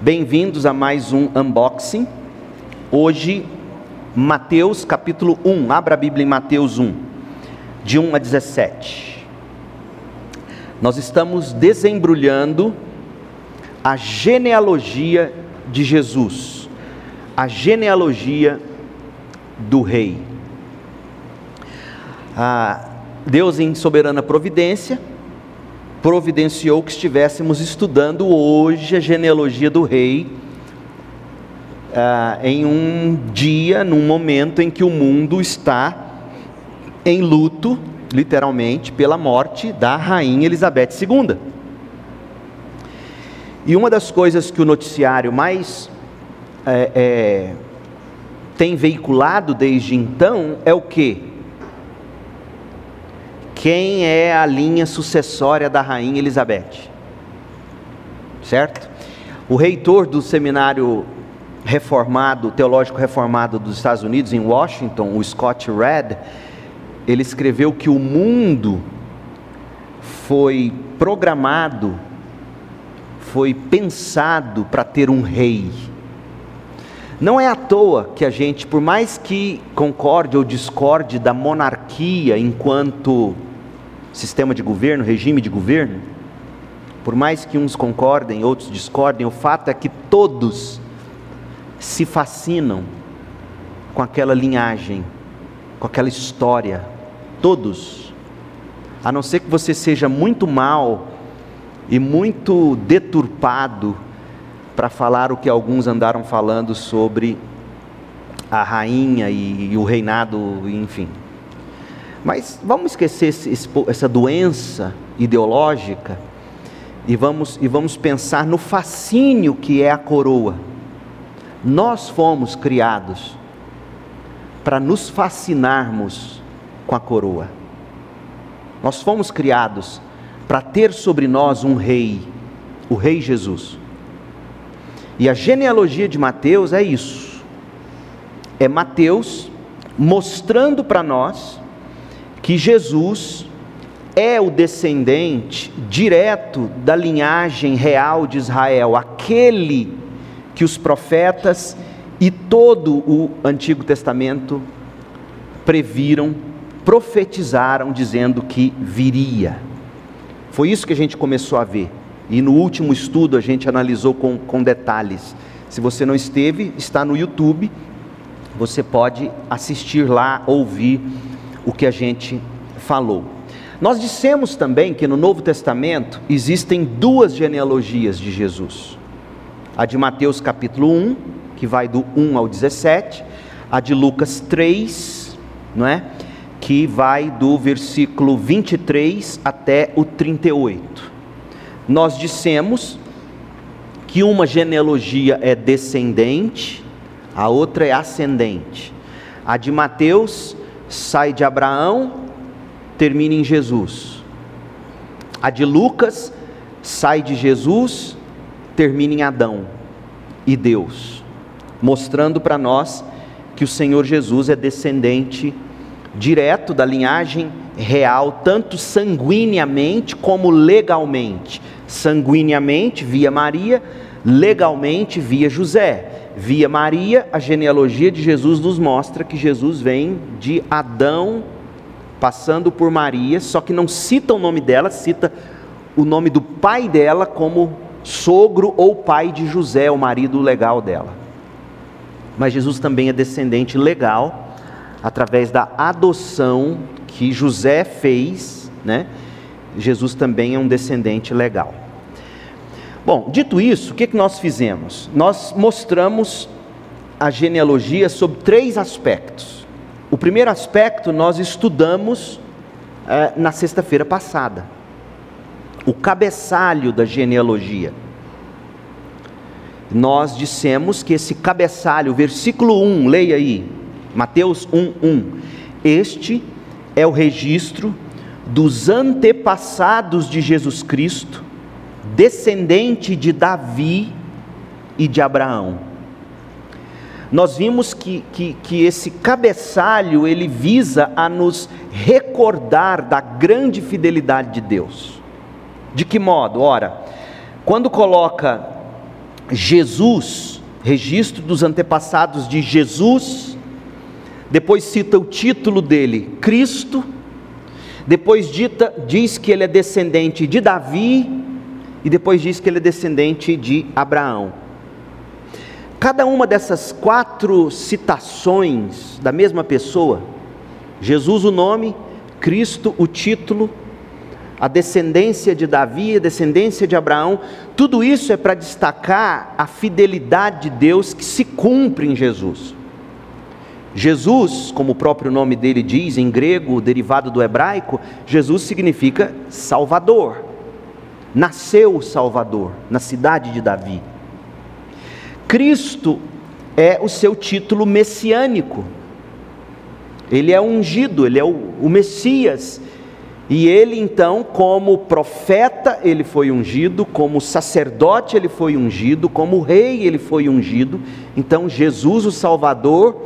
Bem-vindos a mais um unboxing. Hoje, Mateus capítulo 1. Abra a Bíblia em Mateus 1, de 1 a 17. Nós estamos desembrulhando a genealogia de Jesus, a genealogia do Rei. Ah, Deus, em soberana providência, providenciou que estivéssemos estudando hoje a genealogia do rei, ah, em um dia, num momento em que o mundo está em luto, literalmente, pela morte da rainha Elizabeth II. E uma das coisas que o noticiário mais é, é, tem veiculado desde então é o que? Quem é a linha sucessória da rainha Elizabeth. Certo? O reitor do seminário reformado, teológico reformado dos Estados Unidos, em Washington, o Scott Redd, ele escreveu que o mundo foi programado, foi pensado para ter um rei. Não é à toa que a gente, por mais que concorde ou discorde da monarquia enquanto sistema de governo, regime de governo, por mais que uns concordem, outros discordem, o fato é que todos se fascinam com aquela linhagem, com aquela história, todos, a não ser que você seja muito mal e muito deturpado para falar o que alguns andaram falando sobre a rainha e, e o reinado, enfim. Mas vamos esquecer esse, essa doença ideológica e vamos, e vamos pensar no fascínio que é a coroa. Nós fomos criados para nos fascinarmos com a coroa. Nós fomos criados para ter sobre nós um rei, o Rei Jesus. E a genealogia de Mateus é isso. É Mateus mostrando para nós que Jesus é o descendente direto da linhagem real de Israel, aquele que os profetas e todo o Antigo Testamento previram, profetizaram, dizendo que viria. Foi isso que a gente começou a ver. E no último estudo a gente analisou com, com detalhes. Se você não esteve, está no YouTube, você pode assistir lá, ouvir o que a gente falou. Nós dissemos também que no Novo Testamento existem duas genealogias de Jesus: a de Mateus capítulo 1, que vai do 1 ao 17, a de Lucas 3, não é? Que vai do versículo 23 até o 38. Nós dissemos que uma genealogia é descendente, a outra é ascendente. A de Mateus sai de Abraão, termina em Jesus. A de Lucas sai de Jesus, termina em Adão e Deus, mostrando para nós que o Senhor Jesus é descendente direto da linhagem real, tanto sanguineamente como legalmente. Sanguineamente via Maria, legalmente via José via Maria, a genealogia de Jesus nos mostra que Jesus vem de Adão, passando por Maria, só que não cita o nome dela, cita o nome do pai dela como sogro ou pai de José, o marido legal dela. Mas Jesus também é descendente legal, através da adoção que José fez, né? Jesus também é um descendente legal. Bom, dito isso, o que, que nós fizemos? Nós mostramos a genealogia sob três aspectos. O primeiro aspecto nós estudamos é, na sexta-feira passada, o cabeçalho da genealogia. Nós dissemos que esse cabeçalho, versículo 1, leia aí, Mateus 1, 1. Este é o registro dos antepassados de Jesus Cristo descendente de Davi e de Abraão. Nós vimos que, que, que esse cabeçalho ele visa a nos recordar da grande fidelidade de Deus. De que modo? Ora, quando coloca Jesus, registro dos antepassados de Jesus, depois cita o título dele, Cristo, depois dita, diz que ele é descendente de Davi, e depois diz que ele é descendente de Abraão. Cada uma dessas quatro citações da mesma pessoa, Jesus o nome, Cristo o título, a descendência de Davi, a descendência de Abraão, tudo isso é para destacar a fidelidade de Deus que se cumpre em Jesus. Jesus, como o próprio nome dele diz, em grego, derivado do hebraico, Jesus significa Salvador. Nasceu o Salvador na cidade de Davi. Cristo é o seu título messiânico. Ele é ungido, ele é o, o Messias. E ele então, como profeta, ele foi ungido, como sacerdote ele foi ungido, como rei ele foi ungido. Então Jesus o Salvador,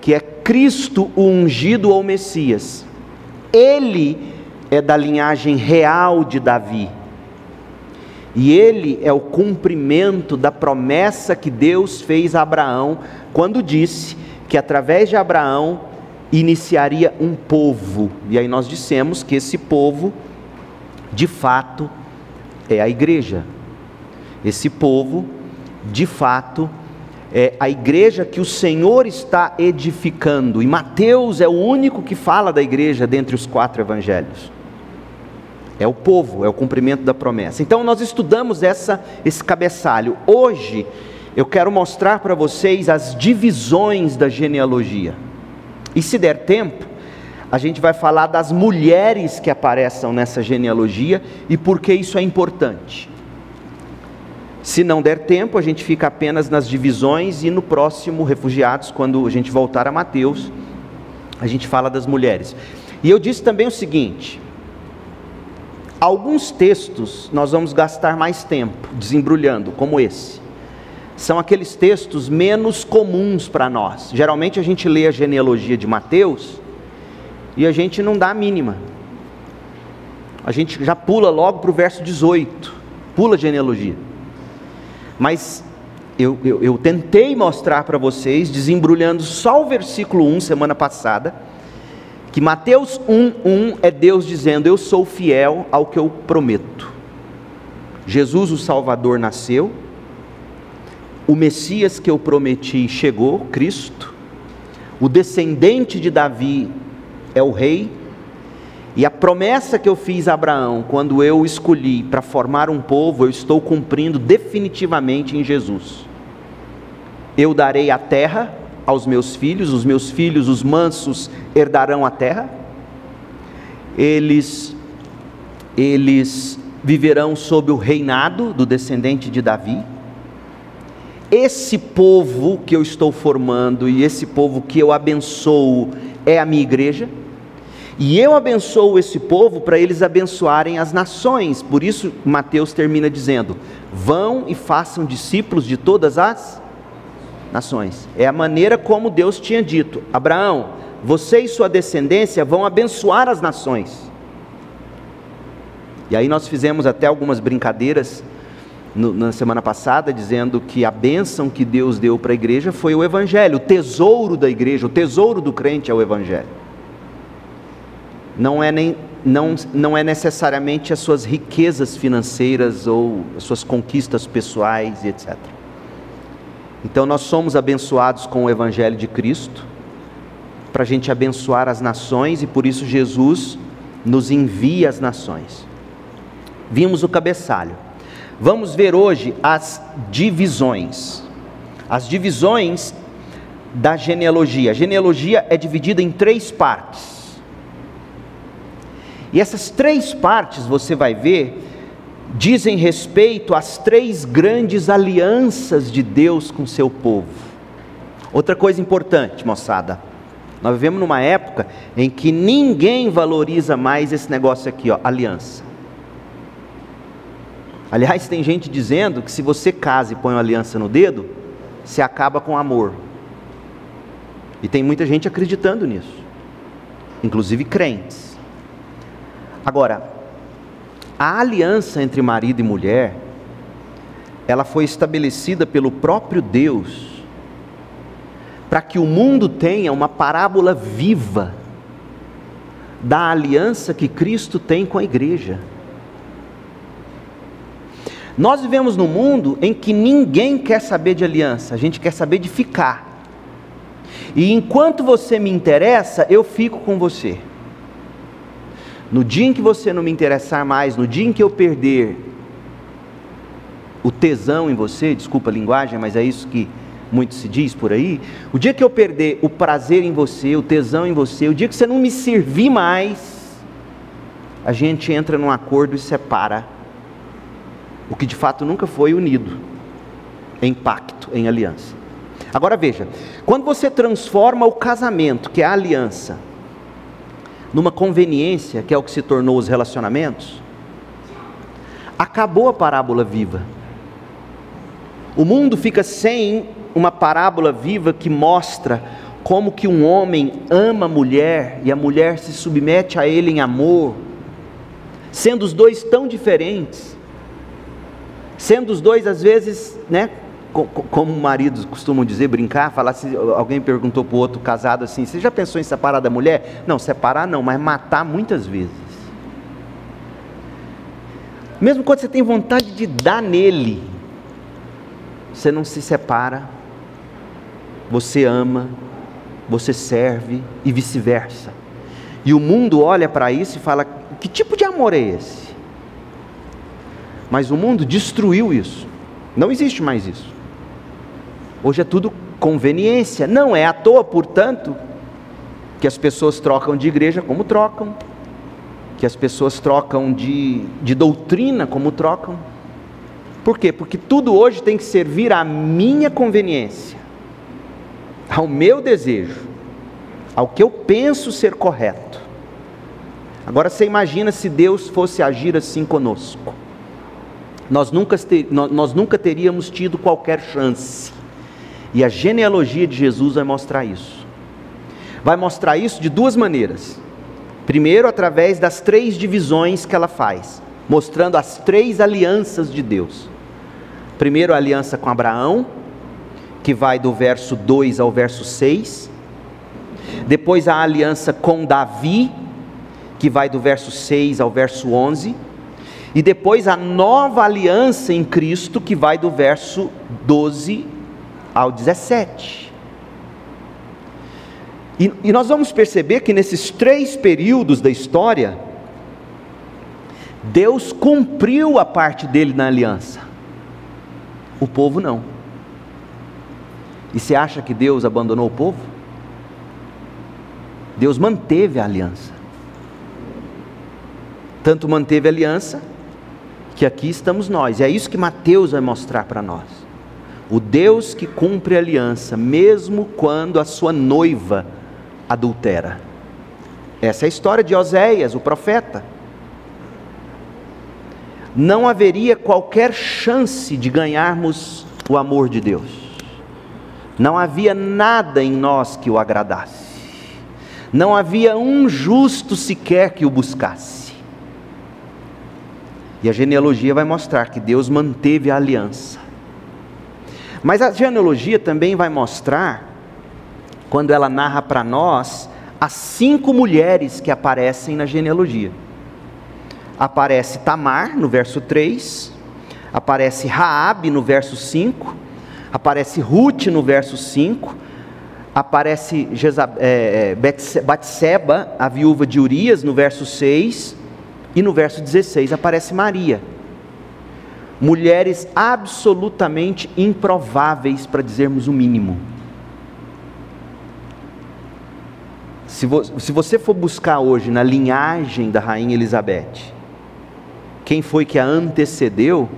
que é Cristo o ungido ou Messias. Ele é da linhagem real de Davi. E ele é o cumprimento da promessa que Deus fez a Abraão quando disse que através de Abraão iniciaria um povo. E aí nós dissemos que esse povo, de fato, é a igreja. Esse povo, de fato, é a igreja que o Senhor está edificando. E Mateus é o único que fala da igreja dentre os quatro evangelhos. É o povo, é o cumprimento da promessa. Então nós estudamos essa, esse cabeçalho. Hoje eu quero mostrar para vocês as divisões da genealogia. E se der tempo, a gente vai falar das mulheres que aparecem nessa genealogia e por que isso é importante. Se não der tempo, a gente fica apenas nas divisões e no próximo refugiados, quando a gente voltar a Mateus, a gente fala das mulheres. E eu disse também o seguinte: Alguns textos nós vamos gastar mais tempo desembrulhando, como esse. São aqueles textos menos comuns para nós. Geralmente a gente lê a genealogia de Mateus e a gente não dá a mínima. A gente já pula logo para o verso 18, pula a genealogia. Mas eu, eu, eu tentei mostrar para vocês, desembrulhando só o versículo 1 semana passada, que Mateus 1:1 é Deus dizendo: "Eu sou fiel ao que eu prometo". Jesus o Salvador nasceu, o Messias que eu prometi chegou, Cristo. O descendente de Davi é o rei. E a promessa que eu fiz a Abraão, quando eu escolhi para formar um povo, eu estou cumprindo definitivamente em Jesus. Eu darei a terra aos meus filhos, os meus filhos, os mansos, herdarão a terra. Eles eles viverão sob o reinado do descendente de Davi. Esse povo que eu estou formando e esse povo que eu abençoo é a minha igreja. E eu abençoo esse povo para eles abençoarem as nações. Por isso Mateus termina dizendo: "Vão e façam discípulos de todas as nações. É a maneira como Deus tinha dito: Abraão, você e sua descendência vão abençoar as nações. E aí nós fizemos até algumas brincadeiras no, na semana passada, dizendo que a bênção que Deus deu para a igreja foi o Evangelho, o tesouro da igreja, o tesouro do crente é o Evangelho. Não é, nem, não, não é necessariamente as suas riquezas financeiras ou as suas conquistas pessoais e etc. Então nós somos abençoados com o Evangelho de Cristo, para a gente abençoar as nações e por isso Jesus nos envia às nações. Vimos o cabeçalho. Vamos ver hoje as divisões. As divisões da genealogia. A genealogia é dividida em três partes. E essas três partes você vai ver dizem respeito às três grandes alianças de Deus com seu povo. Outra coisa importante, moçada, nós vivemos numa época em que ninguém valoriza mais esse negócio aqui, ó, aliança. Aliás, tem gente dizendo que se você casa e põe uma aliança no dedo, se acaba com amor. E tem muita gente acreditando nisso, inclusive crentes. Agora, a aliança entre marido e mulher ela foi estabelecida pelo próprio Deus, para que o mundo tenha uma parábola viva da aliança que Cristo tem com a igreja. Nós vivemos num mundo em que ninguém quer saber de aliança, a gente quer saber de ficar. E enquanto você me interessa, eu fico com você. No dia em que você não me interessar mais, no dia em que eu perder o tesão em você, desculpa a linguagem, mas é isso que muito se diz por aí. O dia que eu perder o prazer em você, o tesão em você, o dia que você não me servir mais, a gente entra num acordo e separa o que de fato nunca foi unido em pacto, em aliança. Agora veja, quando você transforma o casamento, que é a aliança, numa conveniência, que é o que se tornou os relacionamentos, acabou a parábola viva. O mundo fica sem uma parábola viva que mostra como que um homem ama a mulher e a mulher se submete a ele em amor, sendo os dois tão diferentes sendo os dois às vezes, né, como maridos costumam dizer, brincar, falar se alguém perguntou para o outro casado assim, você já pensou em separar da mulher? Não, separar não, mas matar muitas vezes. Mesmo quando você tem vontade de dar nele, você não se separa, você ama, você serve e vice-versa. E o mundo olha para isso e fala: que tipo de amor é esse? Mas o mundo destruiu isso. Não existe mais isso. Hoje é tudo conveniência. Não é à toa, portanto, que as pessoas trocam de igreja como trocam, que as pessoas trocam de, de doutrina como trocam. Por quê? Porque tudo hoje tem que servir à minha conveniência, ao meu desejo, ao que eu penso ser correto. Agora você imagina se Deus fosse agir assim conosco nós nunca, nós nunca teríamos tido qualquer chance. E a genealogia de Jesus vai mostrar isso. Vai mostrar isso de duas maneiras. Primeiro, através das três divisões que ela faz, mostrando as três alianças de Deus. Primeiro, a aliança com Abraão, que vai do verso 2 ao verso 6. Depois, a aliança com Davi, que vai do verso 6 ao verso 11 e depois a nova aliança em Cristo, que vai do verso 12 ao 17. E, e nós vamos perceber que nesses três períodos da história, Deus cumpriu a parte dele na aliança, o povo não. E você acha que Deus abandonou o povo? Deus manteve a aliança. Tanto manteve a aliança, que aqui estamos nós. E é isso que Mateus vai mostrar para nós. O Deus que cumpre aliança, mesmo quando a sua noiva adultera. Essa é a história de Oséias, o profeta. Não haveria qualquer chance de ganharmos o amor de Deus. Não havia nada em nós que o agradasse. Não havia um justo sequer que o buscasse. E a genealogia vai mostrar que Deus manteve a aliança. Mas a genealogia também vai mostrar, quando ela narra para nós, as cinco mulheres que aparecem na genealogia. Aparece Tamar, no verso 3, aparece Raabe, no verso 5, aparece Ruth, no verso 5, aparece é, é, Batseba, a viúva de Urias, no verso 6, e no verso 16 aparece Maria. Mulheres absolutamente improváveis, para dizermos o mínimo. Se, vo se você for buscar hoje na linhagem da rainha Elizabeth, quem foi que a antecedeu,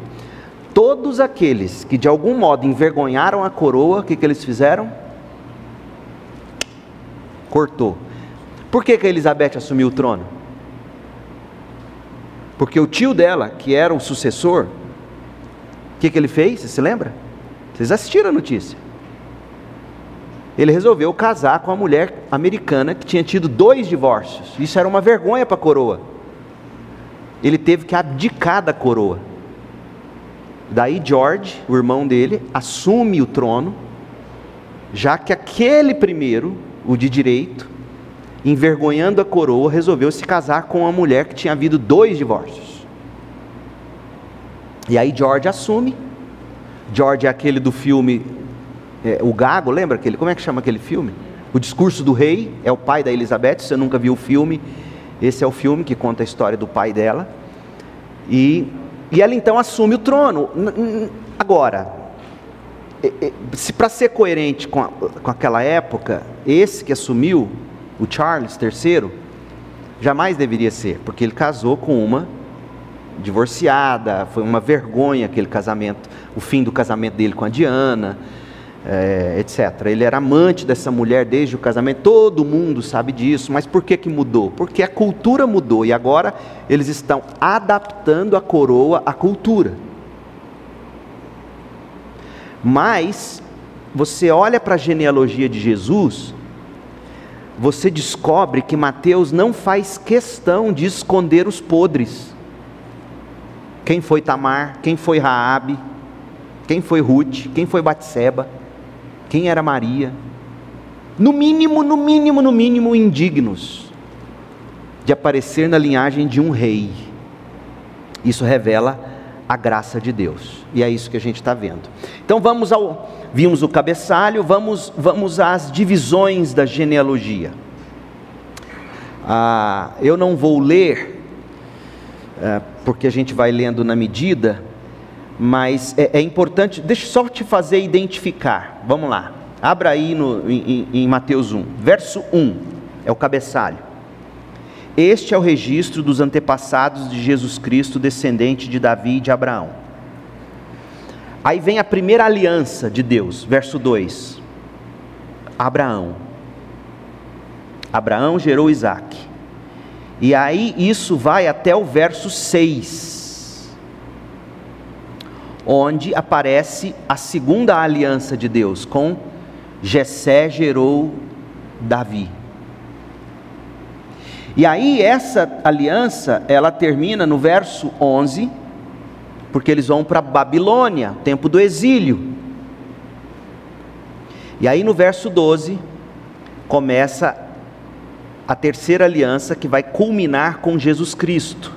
todos aqueles que de algum modo envergonharam a coroa, o que, que eles fizeram? Cortou. Por que, que a Elizabeth assumiu o trono? Porque o tio dela, que era o sucessor, o que, que ele fez? Você se lembra? Vocês assistiram a notícia. Ele resolveu casar com uma mulher americana que tinha tido dois divórcios. Isso era uma vergonha para a coroa. Ele teve que abdicar da coroa. Daí George, o irmão dele, assume o trono, já que aquele primeiro, o de direito, envergonhando a coroa, resolveu se casar com uma mulher que tinha havido dois divórcios. E aí George assume. George é aquele do filme é, O Gago, lembra aquele? Como é que chama aquele filme? O Discurso do Rei, é o pai da Elizabeth. Se você nunca viu o filme, esse é o filme que conta a história do pai dela. E, e ela então assume o trono. Agora, se para ser coerente com, a, com aquela época, esse que assumiu, o Charles III, jamais deveria ser, porque ele casou com uma divorciada, foi uma vergonha aquele casamento, o fim do casamento dele com a Diana, é, etc. Ele era amante dessa mulher desde o casamento, todo mundo sabe disso, mas por que, que mudou? Porque a cultura mudou e agora eles estão adaptando a coroa à cultura. Mas você olha para a genealogia de Jesus, você descobre que Mateus não faz questão de esconder os podres. Quem foi Tamar? Quem foi Raabe? Quem foi Ruth? Quem foi Batseba? Quem era Maria? No mínimo, no mínimo, no mínimo indignos de aparecer na linhagem de um rei. Isso revela a graça de Deus. E é isso que a gente está vendo. Então vamos ao. Vimos o cabeçalho, vamos, vamos às divisões da genealogia. Ah, eu não vou ler, é, porque a gente vai lendo na medida, mas é, é, importante, deixa eu só te fazer identificar. Vamos lá. Abra aí no, em, em Mateus 1, verso 1, é o cabeçalho. Este é o registro dos antepassados de Jesus Cristo, descendente de Davi e de Abraão. Aí vem a primeira aliança de Deus, verso 2. Abraão. Abraão gerou Isaac. E aí isso vai até o verso 6, onde aparece a segunda aliança de Deus com Jessé gerou Davi. E aí essa aliança, ela termina no verso 11, porque eles vão para Babilônia, tempo do exílio. E aí no verso 12 começa a terceira aliança que vai culminar com Jesus Cristo.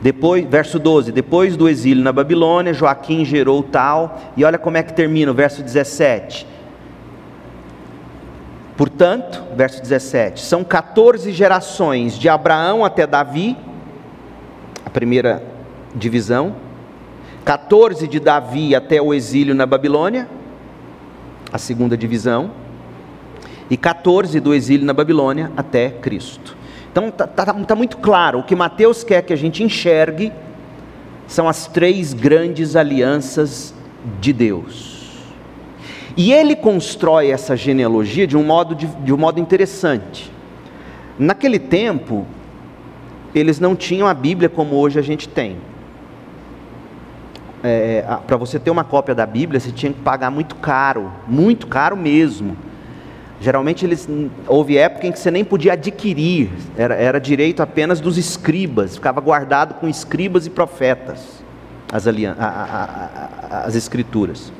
Depois, verso 12, depois do exílio na Babilônia, Joaquim gerou tal, e olha como é que termina o verso 17. Portanto, verso 17: são 14 gerações de Abraão até Davi, a primeira divisão, 14 de Davi até o exílio na Babilônia, a segunda divisão, e 14 do exílio na Babilônia até Cristo. Então está tá, tá muito claro, o que Mateus quer que a gente enxergue são as três grandes alianças de Deus. E ele constrói essa genealogia de um modo, de, de um modo interessante. Naquele tempo, eles não tinham a Bíblia como hoje a gente tem. É, Para você ter uma cópia da Bíblia, você tinha que pagar muito caro, muito caro mesmo. Geralmente eles houve época em que você nem podia adquirir, era, era direito apenas dos escribas, ficava guardado com escribas e profetas as, a, a, a, as escrituras.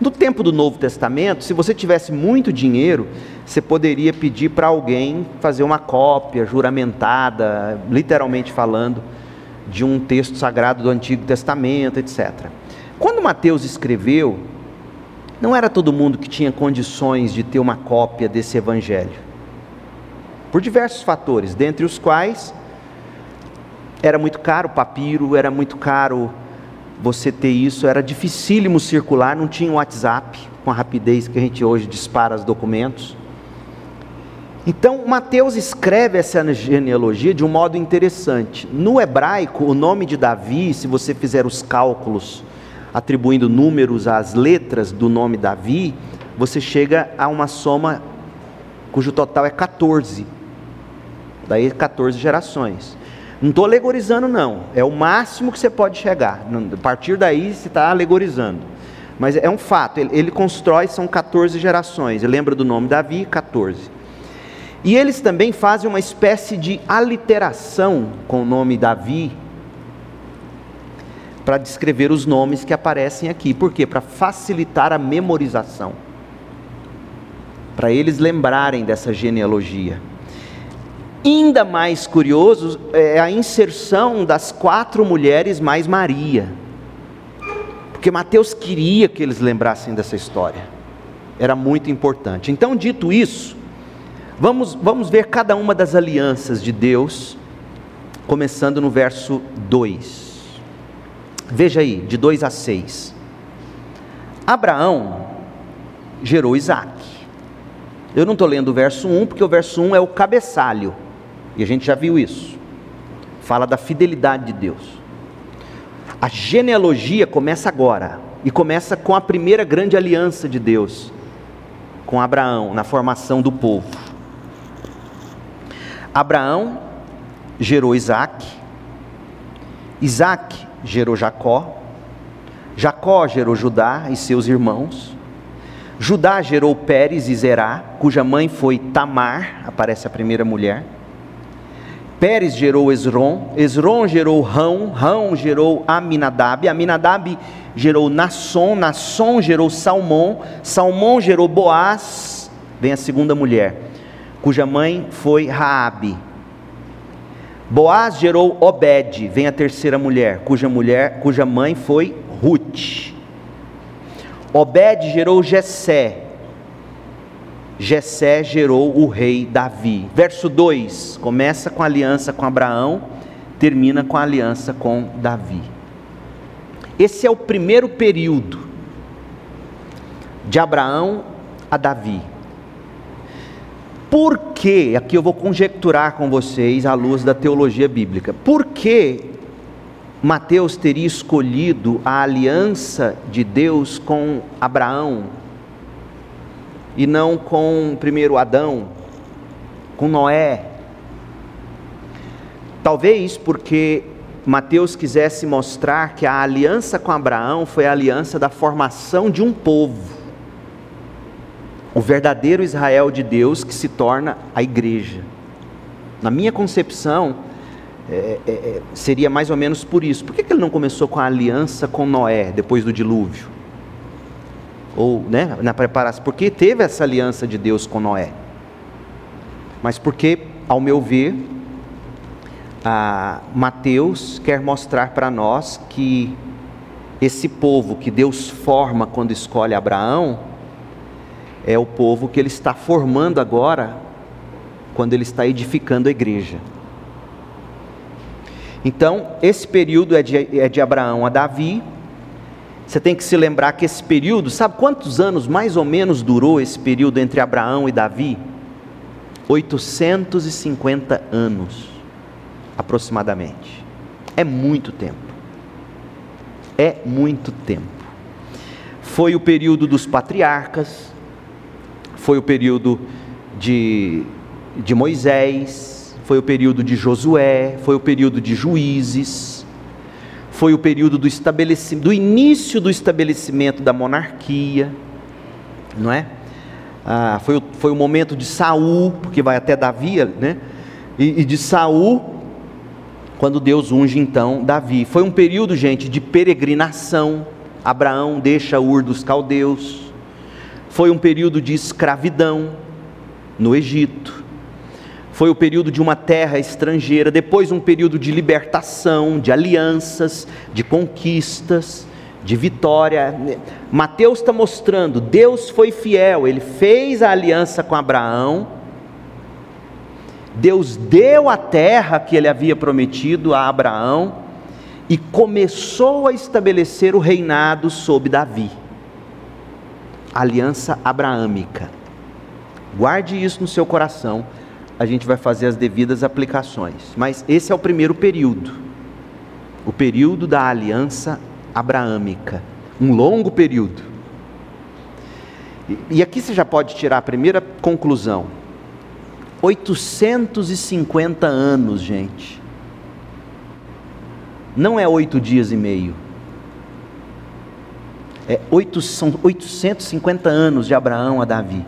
No tempo do Novo Testamento, se você tivesse muito dinheiro, você poderia pedir para alguém fazer uma cópia juramentada, literalmente falando, de um texto sagrado do Antigo Testamento, etc. Quando Mateus escreveu, não era todo mundo que tinha condições de ter uma cópia desse evangelho. Por diversos fatores, dentre os quais era muito caro o papiro, era muito caro você ter isso, era dificílimo circular, não tinha WhatsApp com a rapidez que a gente hoje dispara os documentos. Então, Mateus escreve essa genealogia de um modo interessante. No hebraico, o nome de Davi, se você fizer os cálculos atribuindo números às letras do nome Davi, você chega a uma soma cujo total é 14. Daí 14 gerações. Não estou alegorizando, não. É o máximo que você pode chegar. A partir daí você está alegorizando. Mas é um fato, ele, ele, constrói, são 14 gerações. Lembra do nome Davi? 14. E eles também fazem uma espécie de aliteração com o nome Davi, para descrever os nomes que aparecem aqui. Por quê? Para facilitar a memorização. Para eles lembrarem dessa genealogia. Ainda mais curioso é a inserção das quatro mulheres mais Maria. Porque Mateus queria que eles lembrassem dessa história. Era muito importante. Então, dito isso, vamos, vamos ver cada uma das alianças de Deus, começando no verso 2. Veja aí, de 2 a 6. Abraão gerou Isaac. Eu não estou lendo o verso 1, porque o verso 1 é o cabeçalho. E a gente já viu isso. Fala da fidelidade de Deus. A genealogia começa agora. E começa com a primeira grande aliança de Deus com Abraão na formação do povo. Abraão gerou Isaac, Isaac gerou Jacó, Jacó gerou Judá e seus irmãos, Judá gerou Pérez e Zerá, cuja mãe foi Tamar, aparece a primeira mulher. Pérez gerou Esron, Esron gerou Rão, Rão gerou Aminadab, Aminadab gerou Nasson, Nasson gerou Salmão, Salmão gerou Boaz, vem a segunda mulher, cuja mãe foi Raabe. Boaz gerou Obed, vem a terceira mulher, cuja mulher, cuja mãe foi Ruth. Obed gerou Jessé, Jessé gerou o rei Davi. Verso 2 começa com a aliança com Abraão, termina com a aliança com Davi. Esse é o primeiro período de Abraão a Davi. Por que, aqui eu vou conjecturar com vocês à luz da teologia bíblica, por que Mateus teria escolhido a aliança de Deus com Abraão e não com primeiro Adão, com Noé. Talvez porque Mateus quisesse mostrar que a aliança com Abraão foi a aliança da formação de um povo, o verdadeiro Israel de Deus que se torna a igreja. Na minha concepção, é, é, é seria mais ou menos por isso. Por que, que ele não começou com a aliança com Noé depois do dilúvio? ou né, na preparação, porque teve essa aliança de Deus com Noé. Mas porque, ao meu ver, Mateus quer mostrar para nós que esse povo que Deus forma quando escolhe Abraão é o povo que ele está formando agora quando ele está edificando a igreja. Então, esse período é de, é de Abraão a Davi, você tem que se lembrar que esse período, sabe quantos anos mais ou menos durou esse período entre Abraão e Davi? 850 anos, aproximadamente. É muito tempo. É muito tempo. Foi o período dos patriarcas, foi o período de, de Moisés, foi o período de Josué, foi o período de juízes foi o período do estabelecimento, do início do estabelecimento da monarquia, não é? Ah, foi, o, foi o momento de Saul, porque vai até Davi, né? E, e de Saul, quando Deus unge então Davi. Foi um período, gente, de peregrinação. Abraão deixa Ur dos caldeus. Foi um período de escravidão no Egito foi o período de uma terra estrangeira, depois um período de libertação, de alianças, de conquistas, de vitória. Mateus está mostrando, Deus foi fiel, ele fez a aliança com Abraão, Deus deu a terra que ele havia prometido a Abraão e começou a estabelecer o reinado sob Davi. Aliança abraâmica. Guarde isso no seu coração a gente vai fazer as devidas aplicações. Mas esse é o primeiro período, o período da aliança abraâmica, um longo período. E aqui você já pode tirar a primeira conclusão. 850 anos, gente. Não é oito dias e meio. É oito, são 850 anos de Abraão a Davi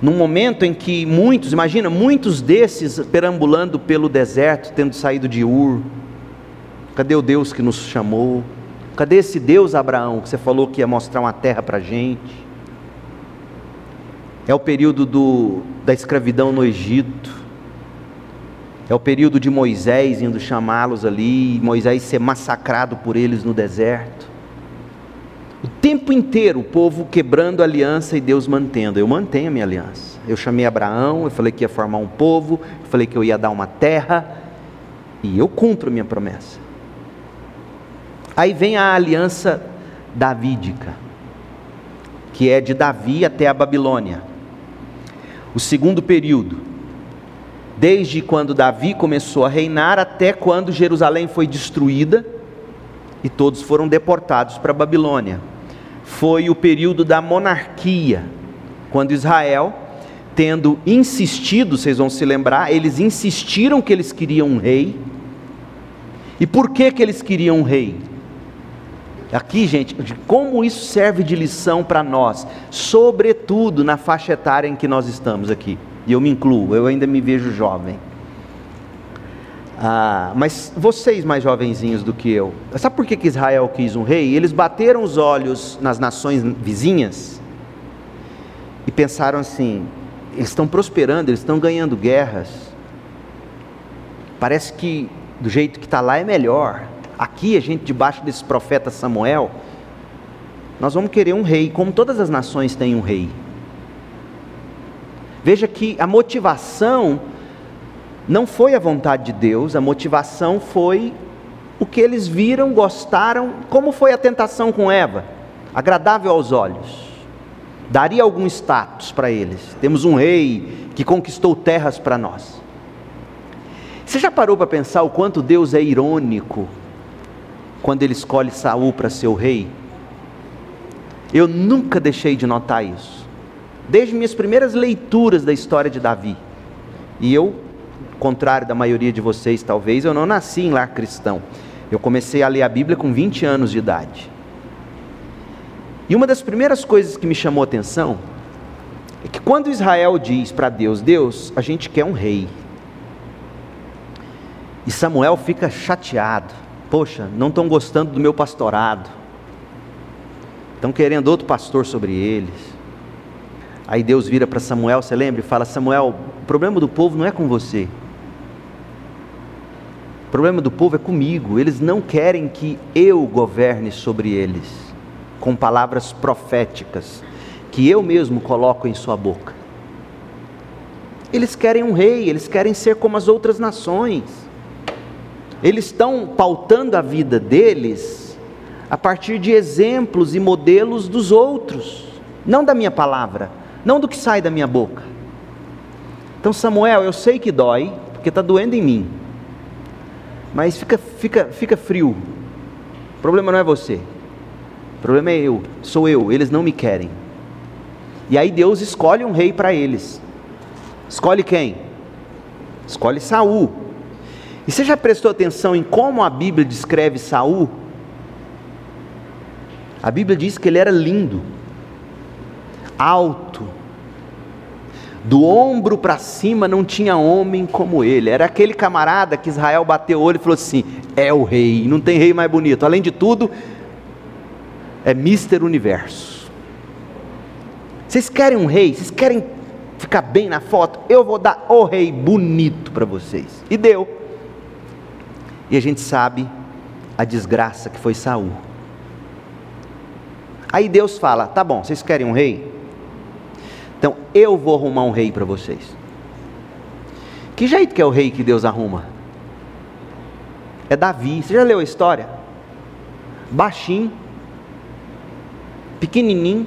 num momento em que muitos, imagina, muitos desses perambulando pelo deserto, tendo saído de Ur, Cadê o Deus que nos chamou? Cadê esse Deus, Abraão, que você falou que ia mostrar uma terra para a gente? É o período do, da escravidão no Egito. É o período de Moisés indo chamá-los ali, Moisés ser massacrado por eles no deserto. Tempo inteiro o povo quebrando a aliança e Deus mantendo. Eu mantenho a minha aliança. Eu chamei Abraão, eu falei que ia formar um povo, eu falei que eu ia dar uma terra, e eu cumpro a minha promessa. Aí vem a aliança davídica, que é de Davi até a Babilônia. O segundo período, desde quando Davi começou a reinar até quando Jerusalém foi destruída e todos foram deportados para a Babilônia. Foi o período da monarquia, quando Israel, tendo insistido, vocês vão se lembrar, eles insistiram que eles queriam um rei. E por que que eles queriam um rei? Aqui, gente, como isso serve de lição para nós, sobretudo na faixa etária em que nós estamos aqui. E eu me incluo, eu ainda me vejo jovem. Ah, mas vocês mais jovenzinhos do que eu, sabe por que, que Israel quis um rei? Eles bateram os olhos nas nações vizinhas e pensaram assim: eles estão prosperando, eles estão ganhando guerras. Parece que do jeito que está lá é melhor. Aqui, a gente, debaixo desse profeta Samuel, nós vamos querer um rei, como todas as nações têm um rei. Veja que a motivação não foi a vontade de Deus, a motivação foi o que eles viram, gostaram, como foi a tentação com Eva, agradável aos olhos. Daria algum status para eles. Temos um rei que conquistou terras para nós. Você já parou para pensar o quanto Deus é irônico quando ele escolhe Saul para ser o rei. Eu nunca deixei de notar isso. Desde minhas primeiras leituras da história de Davi. E eu, contrário da maioria de vocês, talvez, eu não nasci em cristão. Eu comecei a ler a Bíblia com 20 anos de idade. E uma das primeiras coisas que me chamou a atenção é que quando Israel diz para Deus: Deus, a gente quer um rei. E Samuel fica chateado. Poxa, não estão gostando do meu pastorado. Estão querendo outro pastor sobre eles. Aí Deus vira para Samuel, você lembra? E fala: Samuel, o problema do povo não é com você. O problema do povo é comigo. Eles não querem que eu governe sobre eles, com palavras proféticas, que eu mesmo coloco em sua boca. Eles querem um rei, eles querem ser como as outras nações. Eles estão pautando a vida deles a partir de exemplos e modelos dos outros, não da minha palavra, não do que sai da minha boca. Então, Samuel, eu sei que dói, porque está doendo em mim, mas fica, fica, fica frio. O problema não é você, o problema é eu, sou eu, eles não me querem. E aí Deus escolhe um rei para eles. Escolhe quem? Escolhe Saul. E você já prestou atenção em como a Bíblia descreve Saul? A Bíblia diz que ele era lindo, alto, do ombro para cima não tinha homem como ele. Era aquele camarada que Israel bateu o olho e falou assim: é o rei, não tem rei mais bonito. Além de tudo, é Mister Universo. Vocês querem um rei? Vocês querem ficar bem na foto? Eu vou dar o rei bonito para vocês. E deu. E a gente sabe a desgraça que foi Saul. Aí Deus fala: "Tá bom, vocês querem um rei? Então eu vou arrumar um rei para vocês." Que jeito que é o rei que Deus arruma? É Davi. Você já leu a história? Baixinho, pequenininho.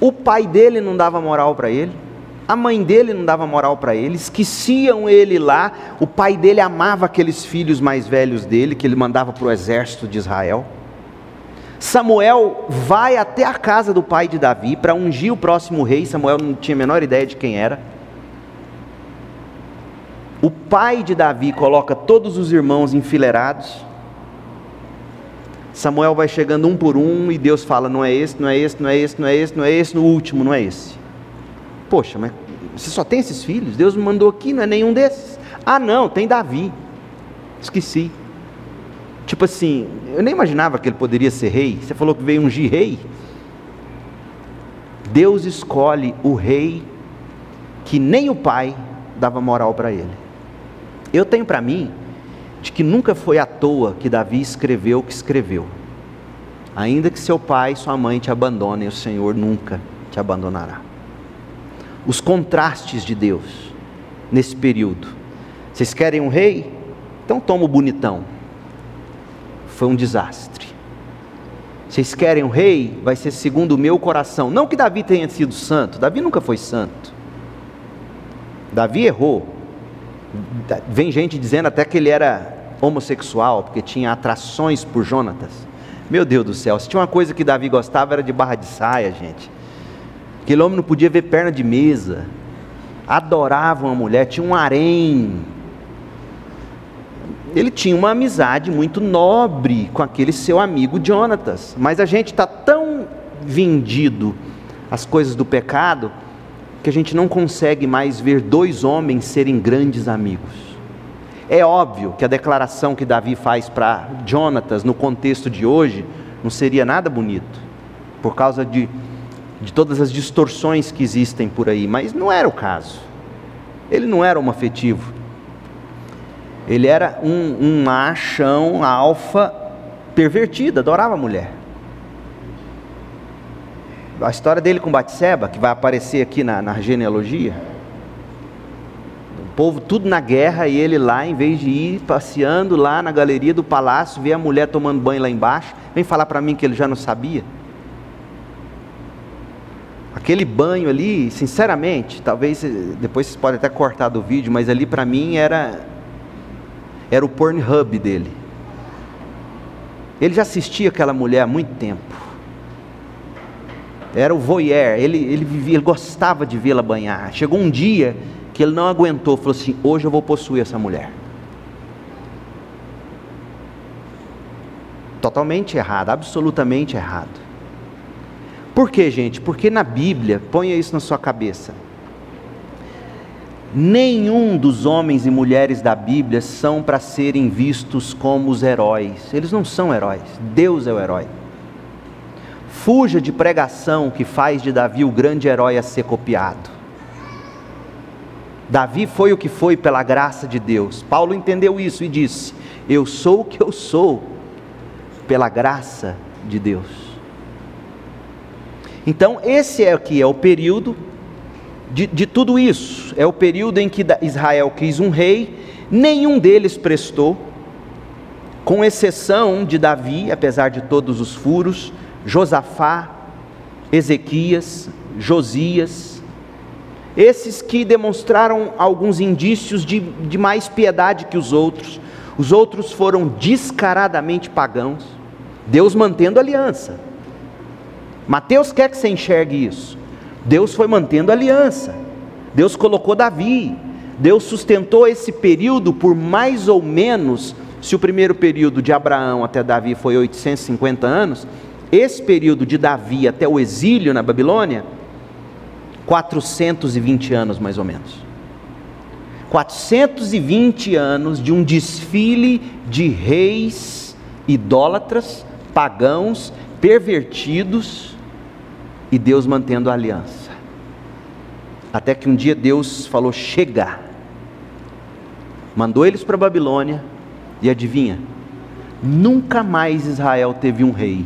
O pai dele não dava moral para ele. A mãe dele não dava moral para ele, esqueciam ele lá. O pai dele amava aqueles filhos mais velhos dele, que ele mandava para o exército de Israel. Samuel vai até a casa do pai de Davi para ungir o próximo rei. Samuel não tinha a menor ideia de quem era. O pai de Davi coloca todos os irmãos enfileirados. Samuel vai chegando um por um e Deus fala: não é esse, não é esse, não é esse, não é esse, não é esse, no último, não é esse. Poxa, mas você só tem esses filhos? Deus me mandou aqui, não é nenhum desses. Ah, não, tem Davi. Esqueci. Tipo assim, eu nem imaginava que ele poderia ser rei. Você falou que veio ungir rei. Deus escolhe o rei que nem o pai dava moral para ele. Eu tenho para mim de que nunca foi à toa que Davi escreveu o que escreveu. Ainda que seu pai e sua mãe te abandonem, o Senhor nunca te abandonará. Os contrastes de Deus nesse período. Vocês querem um rei? Então toma o bonitão. Foi um desastre. Vocês querem um rei? Vai ser segundo o meu coração. Não que Davi tenha sido santo, Davi nunca foi santo. Davi errou. Vem gente dizendo até que ele era homossexual, porque tinha atrações por Jonatas. Meu Deus do céu, se tinha uma coisa que Davi gostava era de barra de saia, gente. Aquele homem não podia ver perna de mesa. Adorava uma mulher, tinha um harém. Ele tinha uma amizade muito nobre com aquele seu amigo Jonatas. Mas a gente está tão vendido às coisas do pecado que a gente não consegue mais ver dois homens serem grandes amigos. É óbvio que a declaração que Davi faz para Jonatas no contexto de hoje não seria nada bonito, por causa de, de todas as distorções que existem por aí, mas não era o caso. Ele não era homoafetivo. Ele era um, um machão alfa pervertido, adorava a mulher a história dele com Batseba, que vai aparecer aqui na, na genealogia. O povo tudo na guerra e ele lá, em vez de ir passeando lá na galeria do palácio, ver a mulher tomando banho lá embaixo, vem falar para mim que ele já não sabia. Aquele banho ali, sinceramente, talvez depois vocês podem até cortar do vídeo, mas ali para mim era era o Pornhub dele. Ele já assistia aquela mulher há muito tempo era o voyeur, ele, ele, vivia, ele gostava de vê-la banhar. Chegou um dia que ele não aguentou, falou assim: Hoje eu vou possuir essa mulher. Totalmente errado, absolutamente errado. Por quê, gente? Porque na Bíblia, ponha isso na sua cabeça. Nenhum dos homens e mulheres da Bíblia são para serem vistos como os heróis. Eles não são heróis. Deus é o herói. Fuja de pregação que faz de Davi o grande herói a ser copiado. Davi foi o que foi pela graça de Deus. Paulo entendeu isso e disse: Eu sou o que eu sou pela graça de Deus. Então, esse é aqui é o período de, de tudo isso. É o período em que Israel quis um rei, nenhum deles prestou, com exceção de Davi, apesar de todos os furos, Josafá, Ezequias, Josias, esses que demonstraram alguns indícios de, de mais piedade que os outros, os outros foram descaradamente pagãos, Deus mantendo aliança. Mateus quer que você enxergue isso. Deus foi mantendo aliança. Deus colocou Davi. Deus sustentou esse período por mais ou menos, se o primeiro período de Abraão até Davi foi 850 anos, esse período de Davi até o exílio na Babilônia, 420 anos mais ou menos. 420 anos de um desfile de reis idólatras, pagãos, pervertidos e Deus mantendo a aliança. Até que um dia Deus falou: chega. Mandou eles para Babilônia e adivinha? Nunca mais Israel teve um rei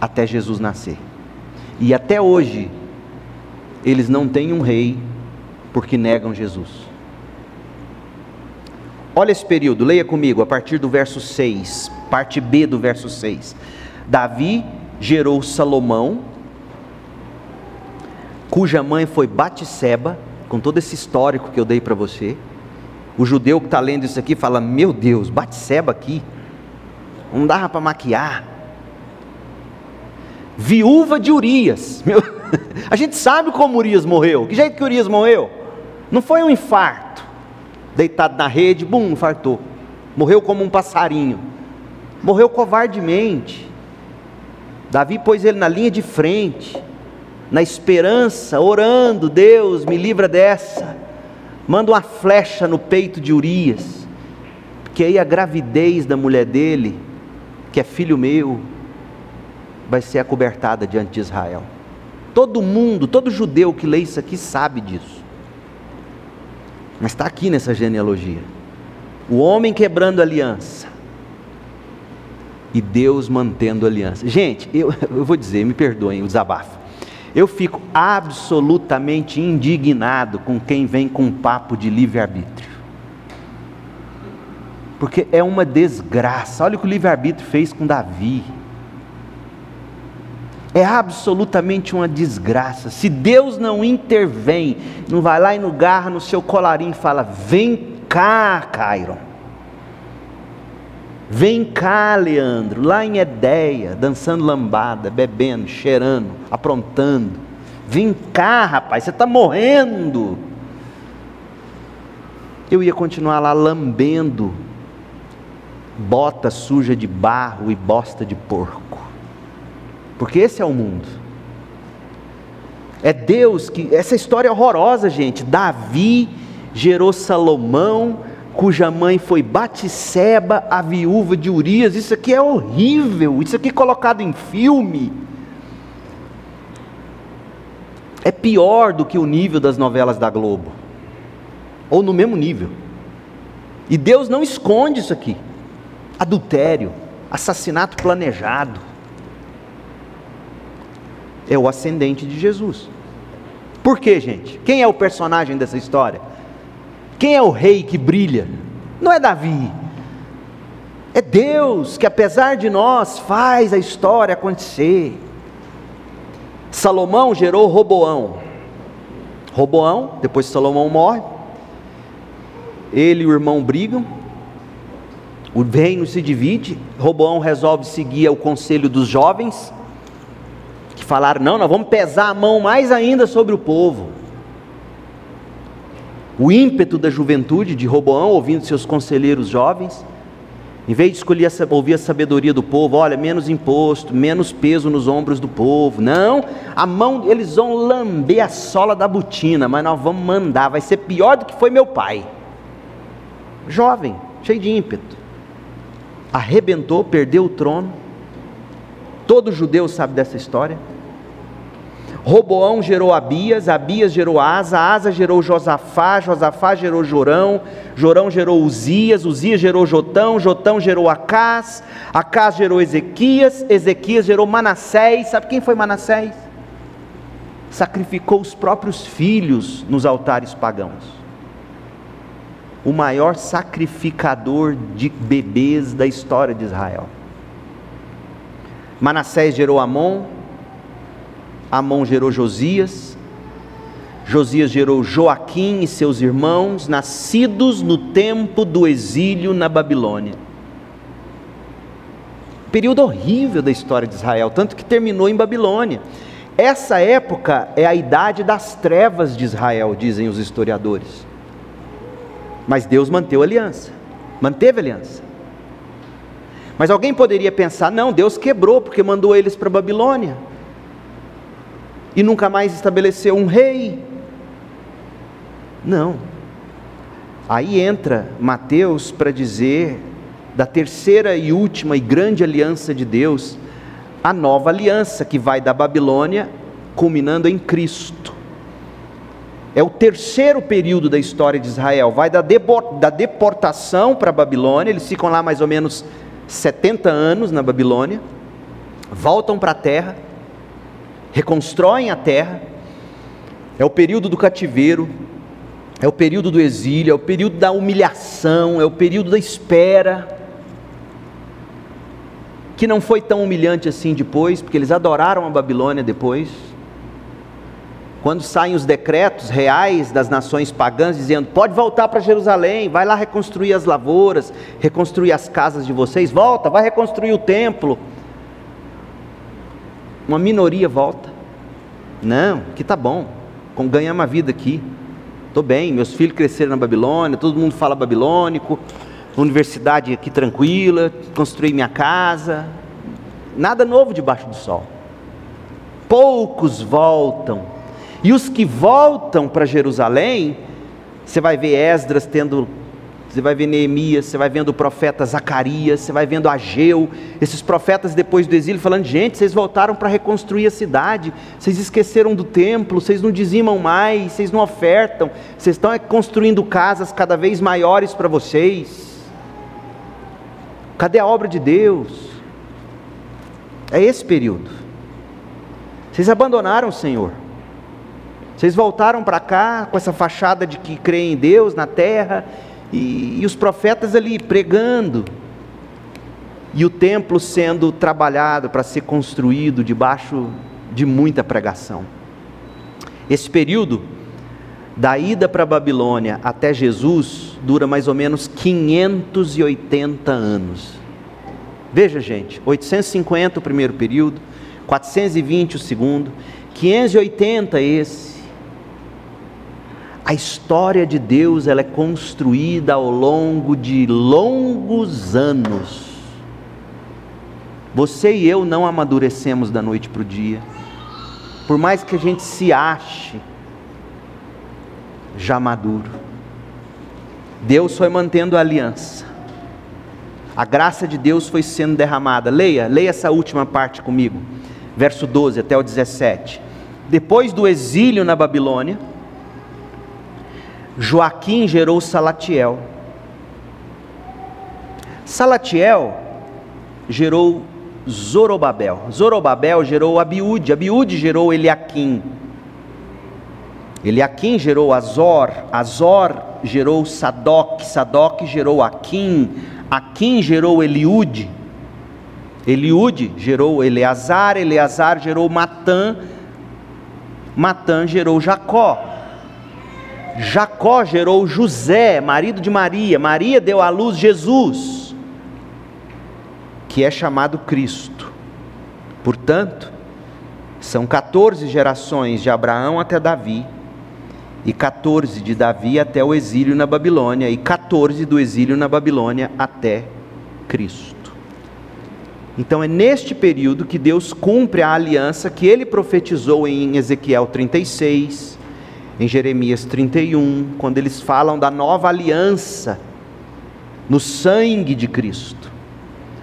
até Jesus nascer. E até hoje, eles não têm um rei porque negam Jesus. Olha esse período, leia comigo a partir do verso 6, parte B do verso 6. Davi gerou Salomão, cuja mãe foi Batseba, com todo esse histórico que eu dei para você. O judeu que está lendo isso aqui fala: Meu Deus, Batseba aqui, não dava para maquiar viúva de Urias. Meu, a gente sabe como Urias morreu. Que jeito que Urias morreu? Não foi um infarto. Deitado na rede, bum, infartou. Morreu como um passarinho. Morreu covardemente. Davi pôs ele na linha de frente, na esperança, orando: Deus, me livra dessa. Manda uma flecha no peito de Urias. Porque aí a gravidez da mulher dele, que é filho meu, vai ser acobertada diante de Israel. Todo mundo, todo judeu que lê isso aqui sabe disso. Mas está aqui nessa genealogia. O homem quebrando aliança. E Deus mantendo aliança. Gente, eu, eu vou dizer, me perdoem o desabafo. Eu fico absolutamente indignado com quem vem com papo de livre-arbítrio. Porque é uma desgraça. Olha o que o livre-arbítrio fez com Davi. É absolutamente uma desgraça. Se Deus não intervém, não vai lá e no garra no seu colarinho e fala: Vem cá, Cairon. Vem cá, Leandro, lá em Edéia, dançando lambada, bebendo, cheirando, aprontando. Vem cá, rapaz, você está morrendo. Eu ia continuar lá lambendo bota suja de barro e bosta de porco. Porque esse é o mundo. É Deus que. Essa história é horrorosa, gente. Davi gerou Salomão, cuja mãe foi Batisseba, a viúva de Urias. Isso aqui é horrível. Isso aqui é colocado em filme. É pior do que o nível das novelas da Globo. Ou no mesmo nível. E Deus não esconde isso aqui adultério, assassinato planejado. É o ascendente de Jesus. Por quê, gente? Quem é o personagem dessa história? Quem é o rei que brilha? Não é Davi. É Deus que, apesar de nós, faz a história acontecer. Salomão gerou Roboão. Roboão, depois que Salomão morre, ele e o irmão brigam, o reino se divide. Roboão resolve seguir o conselho dos jovens, que falaram: não, nós vamos pesar a mão mais ainda sobre o povo. O ímpeto da juventude de Roboão, ouvindo seus conselheiros jovens, em vez de escolher ouvir a sabedoria do povo, olha, menos imposto, menos peso nos ombros do povo. Não, a mão, eles vão lamber a sola da botina, mas nós vamos mandar, vai ser pior do que foi meu pai. Jovem, cheio de ímpeto arrebentou, perdeu o trono. Todo judeu sabe dessa história. Roboão gerou Abias, Abias gerou Asa, Asa gerou Josafá, Josafá gerou Jorão, Jorão gerou Uzias, Uzias gerou Jotão, Jotão gerou Acás, Acás gerou Ezequias, Ezequias gerou Manassés. Sabe quem foi Manassés? Sacrificou os próprios filhos nos altares pagãos o maior sacrificador de bebês da história de Israel. Manassés gerou Amon, Amon gerou Josias, Josias gerou Joaquim e seus irmãos, nascidos no tempo do exílio na Babilônia. Período horrível da história de Israel, tanto que terminou em Babilônia. Essa época é a idade das trevas de Israel, dizem os historiadores. Mas Deus manteve a aliança. Manteve a aliança. Mas alguém poderia pensar: não, Deus quebrou porque mandou eles para Babilônia. E nunca mais estabeleceu um rei. Não. Aí entra Mateus para dizer da terceira e última e grande aliança de Deus, a nova aliança que vai da Babilônia, culminando em Cristo. É o terceiro período da história de Israel. Vai da, deportação para a Babilônia, eles ficam lá mais ou menos 70 anos na Babilônia, voltam para a terra, reconstroem a terra. É o período do cativeiro, é o período do exílio, é o período da humilhação, é o período da espera. Que não foi tão humilhante assim depois, porque eles adoraram a Babilônia depois quando saem os decretos reais das nações pagãs dizendo: pode voltar para Jerusalém, vai lá reconstruir as lavouras, reconstruir as casas de vocês, volta, vai reconstruir o templo. Uma minoria volta. Não, que tá bom, com ganhar uma vida aqui. Estou bem, meus filhos cresceram na Babilônia, todo mundo fala babilônico, universidade aqui tranquila, construí minha casa. Nada novo debaixo do sol. Poucos voltam e os que voltam para Jerusalém, você vai ver Esdras tendo você vai ver Neemias, você vai vendo o profeta Zacarias, você vai vendo Ageu, esses profetas depois do exílio falando: gente, vocês voltaram para reconstruir a cidade, vocês esqueceram do templo, vocês não dizimam mais, vocês não ofertam, vocês estão construindo casas cada vez maiores para vocês. Cadê a obra de Deus? É esse período. Vocês abandonaram o Senhor. Vocês voltaram para cá com essa fachada de que creem em Deus na terra e, e os profetas ali pregando, e o templo sendo trabalhado para ser construído debaixo de muita pregação. Esse período, da ida para a Babilônia até Jesus, dura mais ou menos 580 anos. Veja, gente, 850 o primeiro período, 420 o segundo, 580 esse, a história de Deus ela é construída ao longo de longos anos. Você e eu não amadurecemos da noite para o dia. Por mais que a gente se ache já maduro. Deus foi mantendo a aliança. A graça de Deus foi sendo derramada. Leia, leia essa última parte comigo. Verso 12 até o 17. Depois do exílio na Babilônia, Joaquim gerou Salatiel. Salatiel gerou Zorobabel. Zorobabel gerou Abiúde. Abiúde gerou Eliaquim. Eliaquim gerou Azor. Azor gerou Sadoc. Sadoc gerou Aquim. Aquim gerou Eliúde. Eliúde gerou Eleazar. Eleazar gerou Matã. Matã gerou Jacó. Jacó gerou José, marido de Maria. Maria deu à luz Jesus, que é chamado Cristo. Portanto, são 14 gerações de Abraão até Davi, e 14 de Davi até o exílio na Babilônia, e 14 do exílio na Babilônia até Cristo. Então é neste período que Deus cumpre a aliança que ele profetizou em Ezequiel 36, em Jeremias 31, quando eles falam da nova aliança no sangue de Cristo.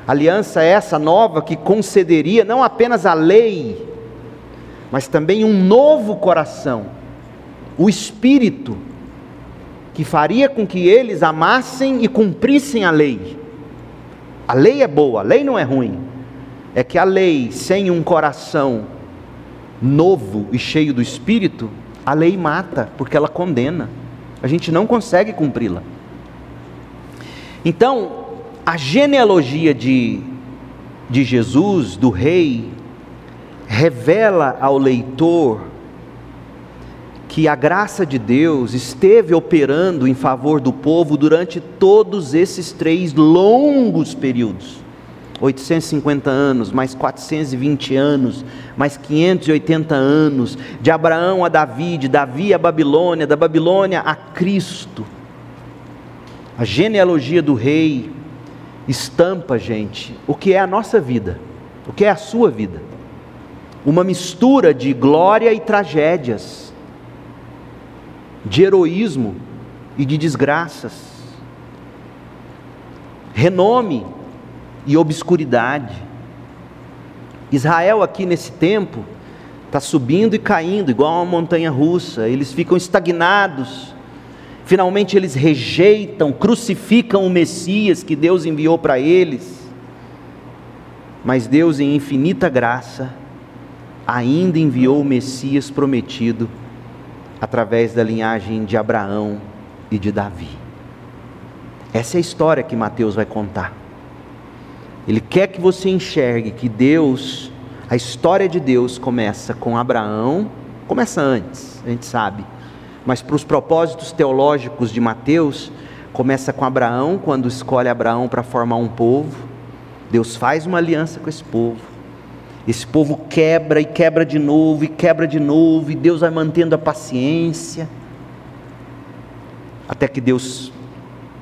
Aliança essa nova que concederia não apenas a lei, mas também um novo coração, o espírito que faria com que eles amassem e cumprissem a lei. A lei é boa, a lei não é ruim. É que a lei sem um coração novo e cheio do espírito a lei mata, porque ela condena. A gente não consegue cumpri-la. Então, a genealogia de, de Jesus, do rei, revela ao leitor que a graça de Deus esteve operando em favor do povo durante todos esses três longos períodos. 850 anos, mais 420 anos, mais 580 anos, de Abraão a Davi, de Davi a Babilônia, da Babilônia a Cristo. A genealogia do rei estampa, gente, o que é a nossa vida, o que é a sua vida. Uma mistura de glória e tragédias, de heroísmo e de desgraças, renome e obscuridade. Israel, aqui nesse tempo, está subindo e caindo, igual uma montanha russa, eles ficam estagnados. Finalmente eles rejeitam, crucificam o Messias que Deus enviou para eles. Mas Deus, em infinita graça, ainda enviou o Messias prometido através da linhagem de Abraão e de Davi. Essa é a história que Mateus vai contar. Ele quer que você enxergue que Deus, a história de Deus começa com Abraão, começa antes, a gente sabe, mas para os propósitos teológicos de Mateus, começa com Abraão, quando escolhe Abraão para formar um povo. Deus faz uma aliança com esse povo. Esse povo quebra e quebra de novo, e quebra de novo, e Deus vai mantendo a paciência. Até que Deus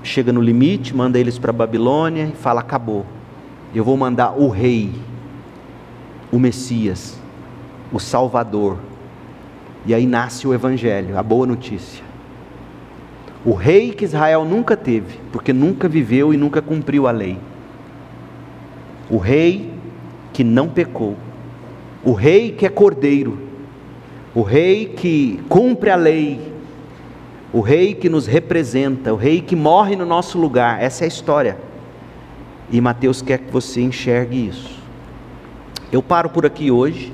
chega no limite, manda eles para Babilônia e fala: acabou eu vou mandar o Rei, o Messias, o Salvador. E aí nasce o Evangelho, a boa notícia. O rei que Israel nunca teve, porque nunca viveu e nunca cumpriu a lei. O rei que não pecou. O rei que é cordeiro. O rei que cumpre a lei. O rei que nos representa. O rei que morre no nosso lugar. Essa é a história. E Mateus quer que você enxergue isso. Eu paro por aqui hoje.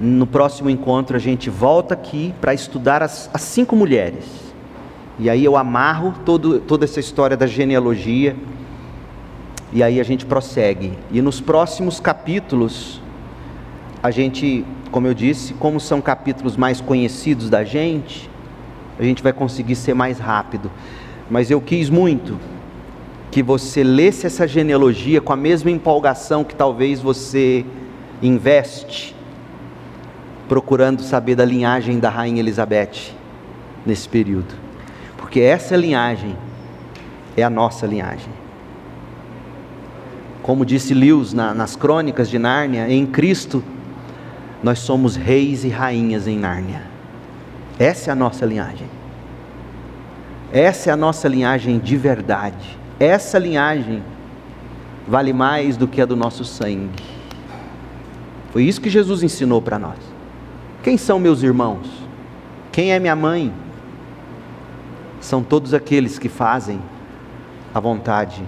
No próximo encontro a gente volta aqui para estudar as, as cinco mulheres e aí eu amarro todo, toda essa história da genealogia. E aí a gente prossegue. E nos próximos capítulos, a gente, como eu disse, como são capítulos mais conhecidos da gente, a gente vai conseguir ser mais rápido. Mas eu quis muito que você lesse essa genealogia com a mesma empolgação que talvez você investe procurando saber da linhagem da rainha Elizabeth nesse período porque essa linhagem é a nossa linhagem. Como disse Lewis na, nas crônicas de Nárnia, em Cristo nós somos reis e rainhas em Nárnia. Essa é a nossa linhagem. Essa é a nossa linhagem de verdade. Essa linhagem vale mais do que a do nosso sangue. Foi isso que Jesus ensinou para nós. Quem são meus irmãos? Quem é minha mãe? são todos aqueles que fazem a vontade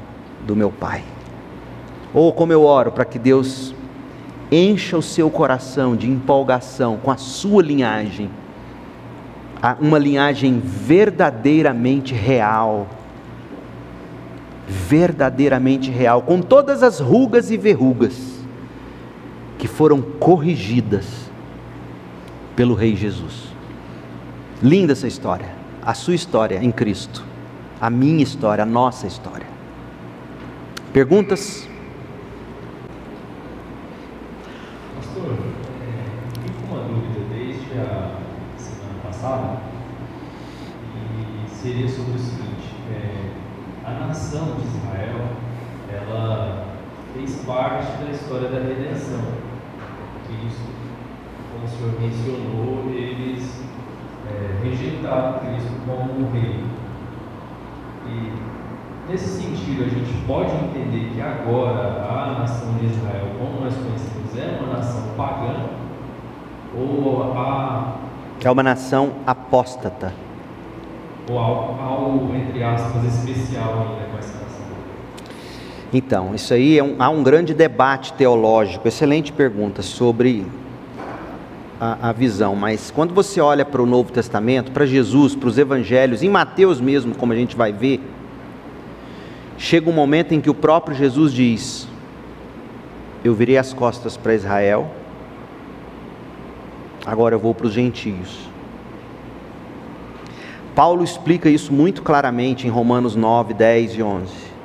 do meu Pai. Ou como eu oro para que Deus encha o seu coração de empolgação com a sua linhagem, uma linhagem verdadeiramente real, verdadeiramente real, com todas as rugas e verrugas que foram corrigidas pelo Rei Jesus. Linda essa história a sua história em Cristo, a minha história, a nossa história. Perguntas? Pastor, é, fico com uma dúvida desde a semana passada, e seria sobre o seguinte: é, a nação de Israel, ela fez parte da história da redenção. Cristo, como o senhor mencionou, eles é, rejeitaram Cristo como rei. E nesse sentido, a gente pode entender que agora a nação de Israel, como nós conhecemos, é uma nação pagã ou a é uma nação apóstata. Ou algo, algo entre aspas especial ainda com essa. Então, isso aí é um, há um grande debate teológico. Excelente pergunta sobre a, a visão, mas quando você olha para o Novo Testamento, para Jesus, para os Evangelhos, em Mateus mesmo, como a gente vai ver, chega um momento em que o próprio Jesus diz: Eu virei as costas para Israel, agora eu vou para os gentios. Paulo explica isso muito claramente em Romanos 9, 10 e 11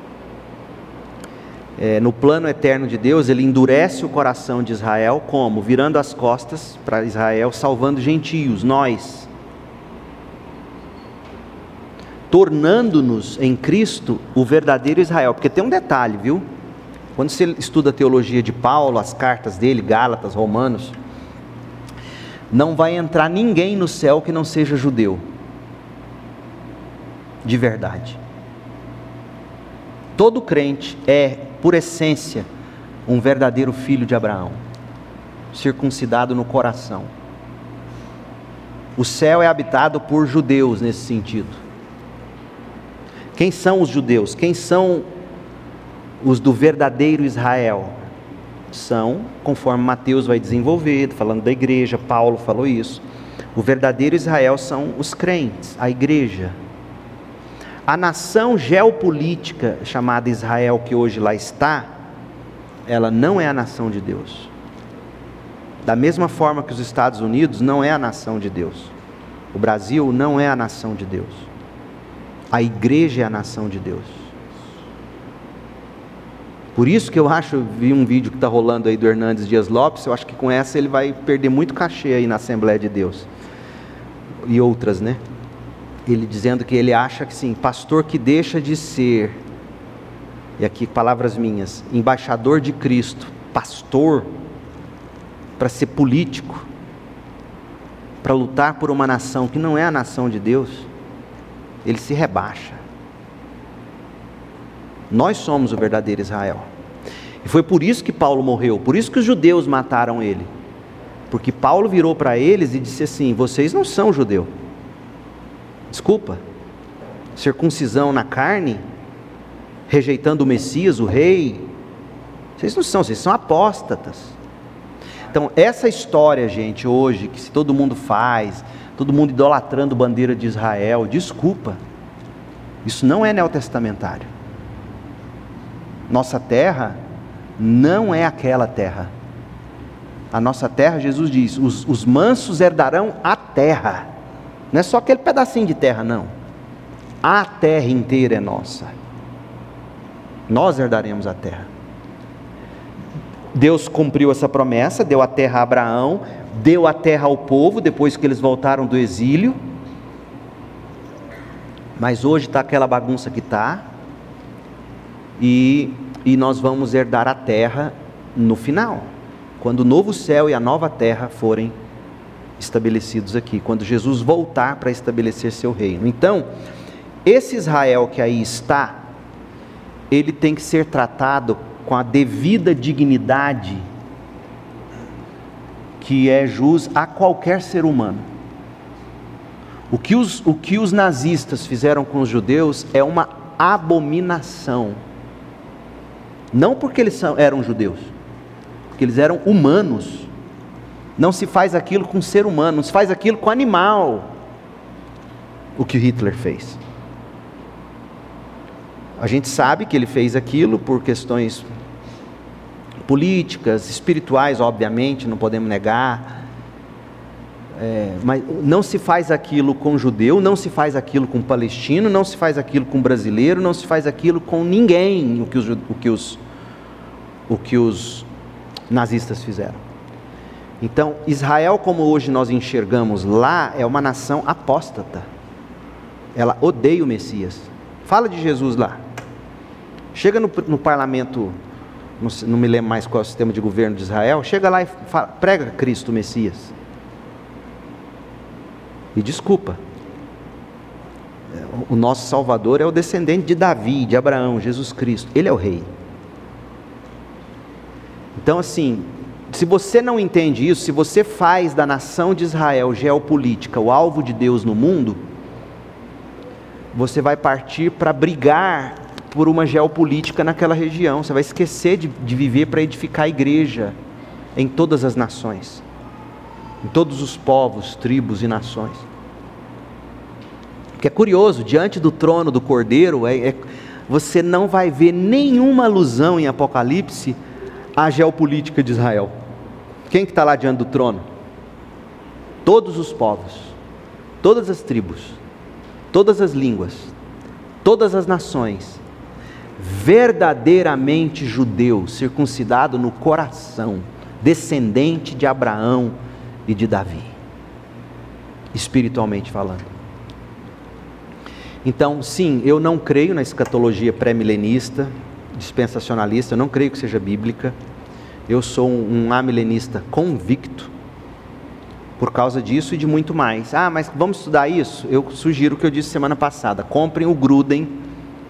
é, no plano eterno de Deus, ele endurece o coração de Israel, como? Virando as costas para Israel, salvando gentios, nós. Tornando-nos em Cristo o verdadeiro Israel. Porque tem um detalhe, viu? Quando você estuda a teologia de Paulo, as cartas dele, Gálatas, Romanos, não vai entrar ninguém no céu que não seja judeu. De verdade. Todo crente é por essência, um verdadeiro filho de Abraão, circuncidado no coração. O céu é habitado por judeus nesse sentido. Quem são os judeus? Quem são os do verdadeiro Israel? São, conforme Mateus vai desenvolver, falando da igreja, Paulo falou isso. O verdadeiro Israel são os crentes, a igreja, a nação geopolítica chamada Israel, que hoje lá está, ela não é a nação de Deus. Da mesma forma que os Estados Unidos não é a nação de Deus. O Brasil não é a nação de Deus. A igreja é a nação de Deus. Por isso que eu acho, vi um vídeo que está rolando aí do Hernandes Dias Lopes, eu acho que com essa ele vai perder muito cachê aí na Assembleia de Deus. E outras, né? Ele dizendo que ele acha que sim, pastor que deixa de ser, e aqui palavras minhas, embaixador de Cristo, pastor, para ser político, para lutar por uma nação que não é a nação de Deus, ele se rebaixa. Nós somos o verdadeiro Israel. E foi por isso que Paulo morreu, por isso que os judeus mataram ele. Porque Paulo virou para eles e disse assim: Vocês não são judeu. Desculpa. Circuncisão na carne, rejeitando o Messias, o rei. Vocês não são, vocês são apóstatas. Então, essa história, gente, hoje, que se todo mundo faz, todo mundo idolatrando bandeira de Israel, desculpa. Isso não é neotestamentário. Nossa terra não é aquela terra. A nossa terra, Jesus diz: os, os mansos herdarão a terra. Não é só aquele pedacinho de terra, não. A terra inteira é nossa. Nós herdaremos a terra. Deus cumpriu essa promessa, deu a terra a Abraão, deu a terra ao povo depois que eles voltaram do exílio. Mas hoje está aquela bagunça que está. E e nós vamos herdar a terra no final, quando o novo céu e a nova terra forem estabelecidos aqui, quando Jesus voltar para estabelecer seu reino. Então, esse Israel que aí está, ele tem que ser tratado com a devida dignidade que é jus a qualquer ser humano. O que os, o que os nazistas fizeram com os judeus é uma abominação não porque eles eram judeus, porque eles eram humanos. Não se faz aquilo com ser humano, não se faz aquilo com animal. O que Hitler fez. A gente sabe que ele fez aquilo por questões políticas, espirituais, obviamente, não podemos negar. É, mas não se faz aquilo com judeu, não se faz aquilo com palestino, não se faz aquilo com brasileiro, não se faz aquilo com ninguém, o que os, o que os, o que os nazistas fizeram. Então, Israel, como hoje nós enxergamos lá, é uma nação apóstata. Ela odeia o Messias. Fala de Jesus lá. Chega no, no parlamento, não, não, me lembro mais qual é o sistema de governo de Israel, chega lá e fala, prega Cristo Messias. E desculpa, o nosso Salvador é o descendente de Davi, de Abraão, Jesus Cristo. Ele é o rei. Então, assim, se você não entende isso, se você faz da nação de Israel geopolítica o alvo de Deus no mundo, você vai partir para brigar por uma geopolítica naquela região. Você vai esquecer de, de viver para edificar a igreja em todas as nações, em todos os povos, tribos e nações. Porque é curioso, diante do trono do Cordeiro, é, é, você não vai ver nenhuma alusão em Apocalipse à geopolítica de Israel. Quem que está lá diante do trono? Todos os povos, todas as tribos, todas as línguas, todas as nações, verdadeiramente judeu, circuncidado no coração, descendente de Abraão e de Davi, espiritualmente falando. Então, sim, eu não creio na escatologia pré-milenista, dispensacionalista, eu não creio que seja bíblica. Eu sou um, amilenista convicto por causa disso e de muito mais. Ah, mas vamos estudar isso? Eu sugiro o que eu disse semana passada: comprem o Gruden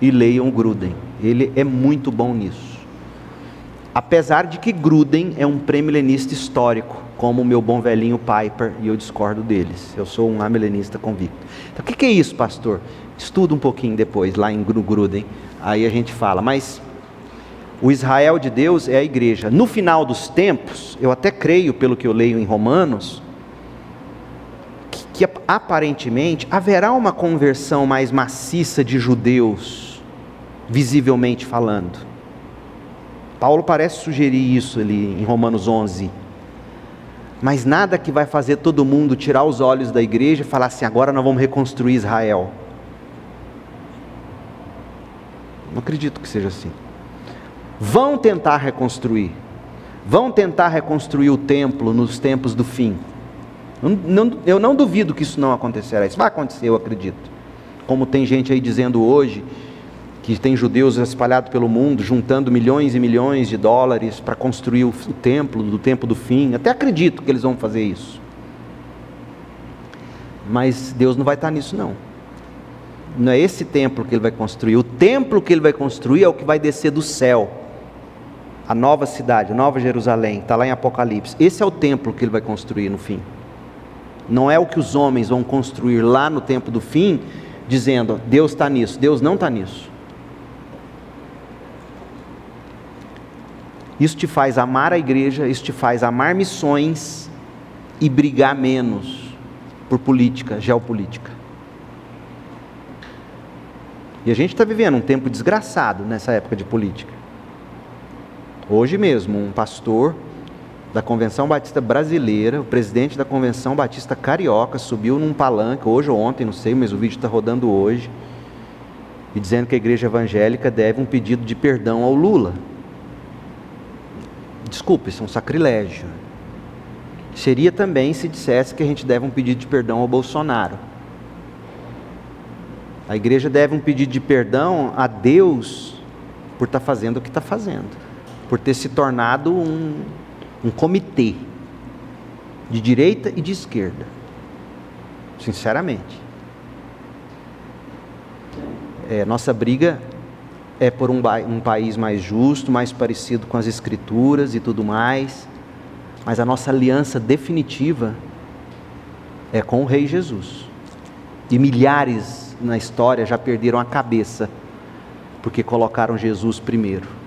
e leiam o Gruden. Ele é muito bom nisso. Apesar de que Gruden é um pré-milenista histórico, como o meu bom velhinho Piper, e eu discordo deles. Eu sou um amilenista convicto. Então, o que é isso, pastor? Estuda um pouquinho depois, lá em Gruden, aí a gente fala. Mas o Israel de Deus é a igreja. No final dos tempos, eu até creio, pelo que eu leio em Romanos, que, que aparentemente haverá uma conversão mais maciça de judeus, visivelmente falando. Paulo parece sugerir isso ali em Romanos 11. Mas nada que vai fazer todo mundo tirar os olhos da igreja e falar assim: agora nós vamos reconstruir Israel. Não acredito que seja assim. Vão tentar reconstruir. Vão tentar reconstruir o templo nos tempos do fim. eu não duvido que isso não acontecerá. Isso vai acontecer, eu acredito. Como tem gente aí dizendo hoje que tem judeus espalhados pelo mundo juntando milhões e milhões de dólares para construir o, templo do tempo do fim. Até acredito que eles vão fazer isso. Mas Deus não vai estar nisso não. Não é esse templo que ele vai construir. O templo que ele vai construir é o que vai descer do céu. A nova cidade, a nova Jerusalém, está lá em Apocalipse. Esse é o templo que ele vai construir no fim. Não é o que os homens vão construir lá no tempo do fim, dizendo Deus está nisso. Deus não está nisso. Isso te faz amar a igreja, isso te faz amar missões e brigar menos por política, geopolítica. E a gente está vivendo um tempo desgraçado nessa época de política. Hoje mesmo, um pastor da Convenção Batista Brasileira, o presidente da Convenção Batista Carioca, subiu num palanque, hoje ou ontem, não sei, mas o vídeo está rodando hoje, e dizendo que a igreja evangélica deve um pedido de perdão ao Lula. Desculpe, isso é um sacrilégio. Seria também se dissesse que a gente deve um pedido de perdão ao Bolsonaro. A igreja deve um pedido de perdão a Deus por estar tá fazendo o que está fazendo, por ter se tornado um, um comitê de direita e de esquerda. Sinceramente. É, nossa briga é por um, um país mais justo, mais parecido com as Escrituras e tudo mais, mas a nossa aliança definitiva é com o Rei Jesus. E milhares na história já perderam a cabeça porque colocaram Jesus primeiro.